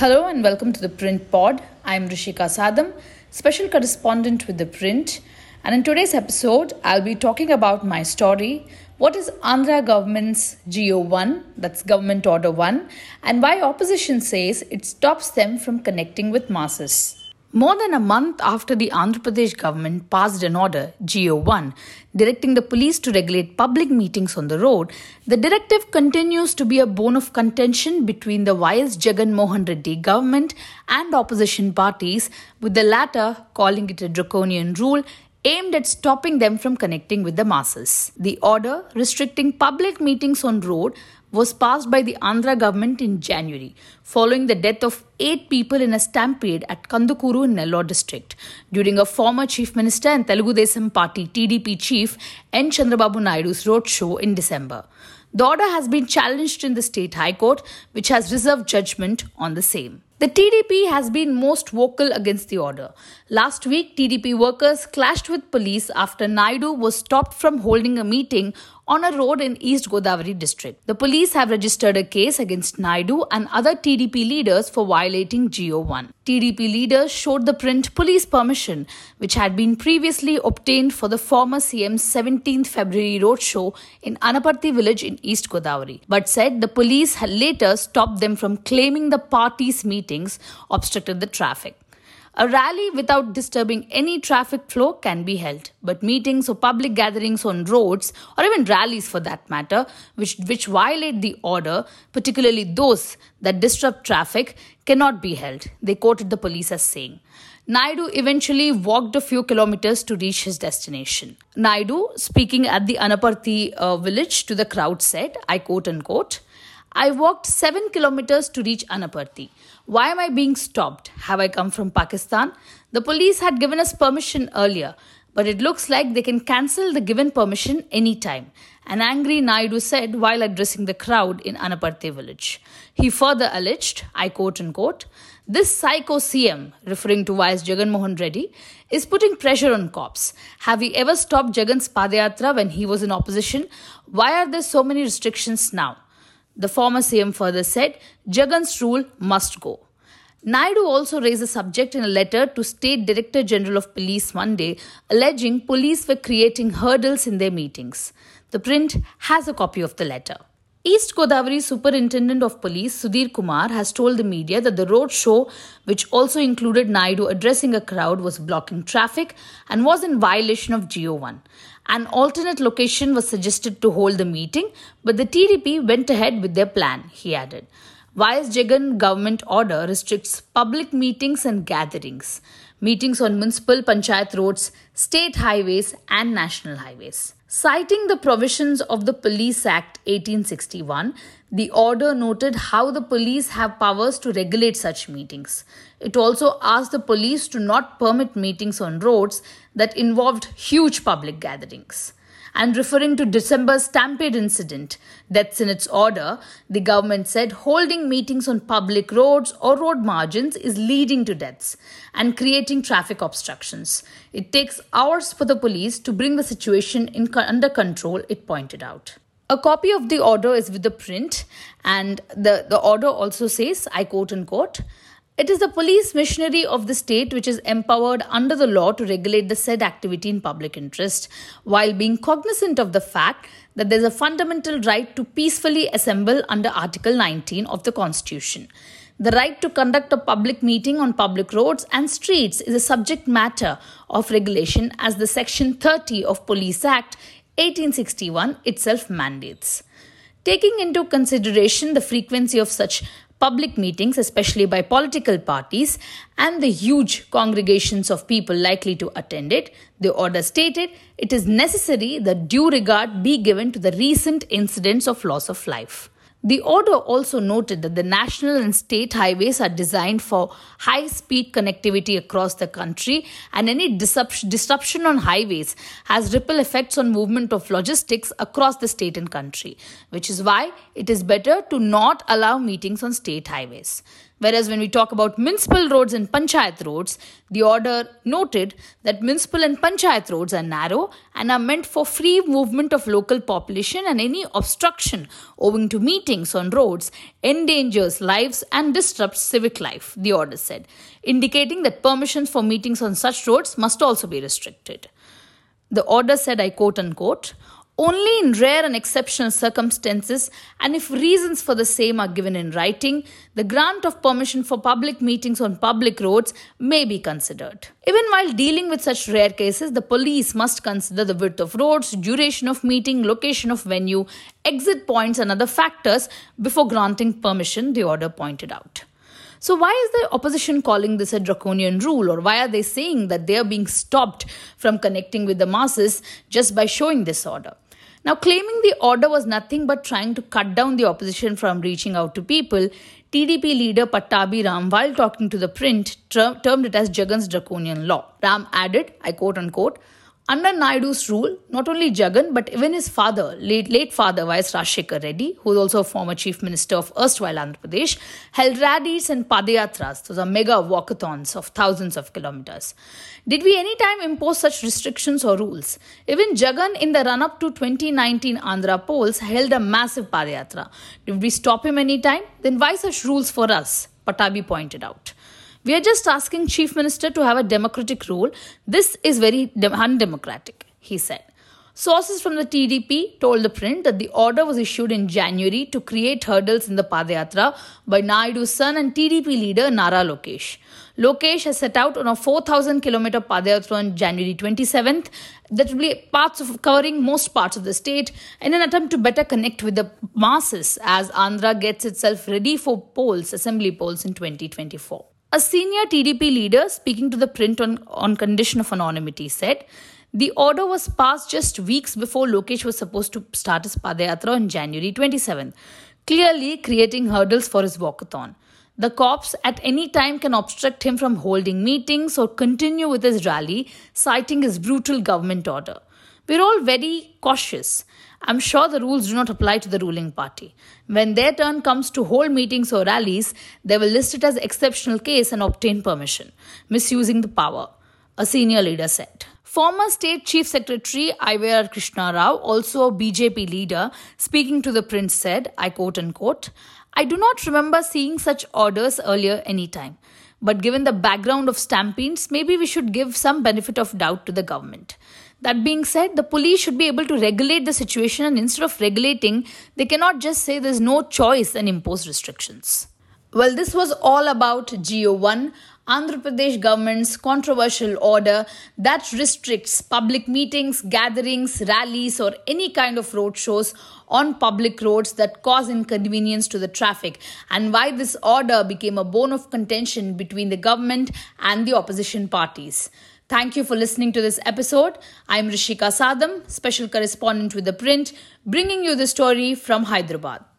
Hello and welcome to the Print Pod. I'm Rishika Sadam, special correspondent with the Print. And in today's episode, I'll be talking about my story what is Andhra government's GO1, that's Government Order 1, and why opposition says it stops them from connecting with masses. More than a month after the Andhra Pradesh government passed an order, GO1, directing the police to regulate public meetings on the road, the directive continues to be a bone of contention between the YS Jagan Mohan Reddy government and opposition parties, with the latter calling it a draconian rule aimed at stopping them from connecting with the masses. The order restricting public meetings on road was passed by the Andhra government in January, following the death of eight people in a stampede at Kandukuru in Nellore district during a former Chief Minister and Telugu Desam Party TDP chief N. Chandrababu Naidu's roadshow in December. The order has been challenged in the State High Court, which has reserved judgment on the same. The TDP has been most vocal against the order. Last week, TDP workers clashed with police after Naidu was stopped from holding a meeting on a road in East Godavari district. The police have registered a case against Naidu and other TDP leaders for violating GO1. TDP leaders showed the print police permission, which had been previously obtained for the former CM's 17th February roadshow in Anaparthi village in East Godavari, but said the police later stopped them from claiming the party's meetings obstructed the traffic. A rally without disturbing any traffic flow can be held, but meetings or public gatherings on roads, or even rallies for that matter, which, which violate the order, particularly those that disrupt traffic, cannot be held, they quoted the police as saying. Naidu eventually walked a few kilometers to reach his destination. Naidu, speaking at the Anaparthi uh, village to the crowd, said, I quote unquote, I walked 7 kilometers to reach Anaparthi. Why am I being stopped? Have I come from Pakistan? The police had given us permission earlier, but it looks like they can cancel the given permission anytime. An angry Naidu said while addressing the crowd in Anaparthi village. He further alleged, I quote unquote, this psycho CM, referring to YS Jagan Mohan Reddy, is putting pressure on cops. Have we ever stopped Jagan's Padayatra when he was in opposition? Why are there so many restrictions now? The former CM further said, Jagan's rule must go. Naidu also raised the subject in a letter to State Director General of Police Monday, alleging police were creating hurdles in their meetings. The print has a copy of the letter. East Godavari Superintendent of Police Sudhir Kumar has told the media that the road show, which also included Naidu addressing a crowd, was blocking traffic and was in violation of GO1. An alternate location was suggested to hold the meeting, but the TDP went ahead with their plan, he added. YS Jagan government order restricts public meetings and gatherings, meetings on municipal panchayat roads, state highways, and national highways. Citing the provisions of the Police Act 1861, the order noted how the police have powers to regulate such meetings. It also asked the police to not permit meetings on roads that involved huge public gatherings and referring to December's stampede incident, that's in its order, the government said holding meetings on public roads or road margins is leading to deaths and creating traffic obstructions. It takes hours for the police to bring the situation in, under control, it pointed out. A copy of the order is with the print, and the, the order also says, I quote unquote, it is the police machinery of the state which is empowered under the law to regulate the said activity in public interest, while being cognizant of the fact that there is a fundamental right to peacefully assemble under Article 19 of the Constitution. The right to conduct a public meeting on public roads and streets is a subject matter of regulation as the Section 30 of Police Act 1861 itself mandates. Taking into consideration the frequency of such public meetings, especially by political parties, and the huge congregations of people likely to attend it, the order stated it is necessary that due regard be given to the recent incidents of loss of life. The order also noted that the national and state highways are designed for high speed connectivity across the country, and any disruption on highways has ripple effects on movement of logistics across the state and country, which is why it is better to not allow meetings on state highways. Whereas when we talk about municipal roads and panchayat roads, the order noted that municipal and panchayat roads are narrow and are meant for free movement of local population and any obstruction owing to meetings on roads endangers lives and disrupts civic life, the order said, indicating that permissions for meetings on such roads must also be restricted. The order said, I quote unquote, only in rare and exceptional circumstances, and if reasons for the same are given in writing, the grant of permission for public meetings on public roads may be considered. Even while dealing with such rare cases, the police must consider the width of roads, duration of meeting, location of venue, exit points, and other factors before granting permission, the order pointed out. So, why is the opposition calling this a draconian rule, or why are they saying that they are being stopped from connecting with the masses just by showing this order? Now, claiming the order was nothing but trying to cut down the opposition from reaching out to people, TDP leader Pattabi Ram, while talking to the print, ter- termed it as Jagan's draconian law. Ram added, I quote unquote, under Naidu's rule, not only Jagan but even his father, late, late father YS Rajshekhar Reddy, who is also a former chief minister of erstwhile Andhra Pradesh, held rallies and padayatras, those are mega walkathons of thousands of kilometers. Did we any time impose such restrictions or rules? Even Jagan in the run up to 2019 Andhra polls held a massive padayatra. Did we stop him any time? Then why such rules for us? Pattabi pointed out. We are just asking Chief Minister to have a democratic rule. This is very undemocratic, he said. Sources from the TDP told the print that the order was issued in January to create hurdles in the Padayatra by Naidu's son and TDP leader Nara Lokesh. Lokesh has set out on a 4,000 kilometer Padayatra on January 27th that will be parts of covering most parts of the state in an attempt to better connect with the masses as Andhra gets itself ready for polls, assembly polls in 2024. A senior TDP leader speaking to the print on, on condition of anonymity said, the order was passed just weeks before Lokesh was supposed to start his Padayatra on January 27, clearly creating hurdles for his walkathon. The cops at any time can obstruct him from holding meetings or continue with his rally, citing his brutal government order. We're all very cautious. I'm sure the rules do not apply to the ruling party. When their turn comes to hold meetings or rallies, they will list it as exceptional case and obtain permission, misusing the power, a senior leader said. Former State Chief Secretary IVR Krishna Rao, also a BJP leader, speaking to the Print said, I quote unquote, I do not remember seeing such orders earlier any time. But given the background of stampedes, maybe we should give some benefit of doubt to the government. That being said, the police should be able to regulate the situation, and instead of regulating, they cannot just say there's no choice and impose restrictions. Well, this was all about GO1, Andhra Pradesh government's controversial order that restricts public meetings, gatherings, rallies, or any kind of road shows on public roads that cause inconvenience to the traffic, and why this order became a bone of contention between the government and the opposition parties. Thank you for listening to this episode. I'm Rishika Sadam, special correspondent with The Print, bringing you the story from Hyderabad.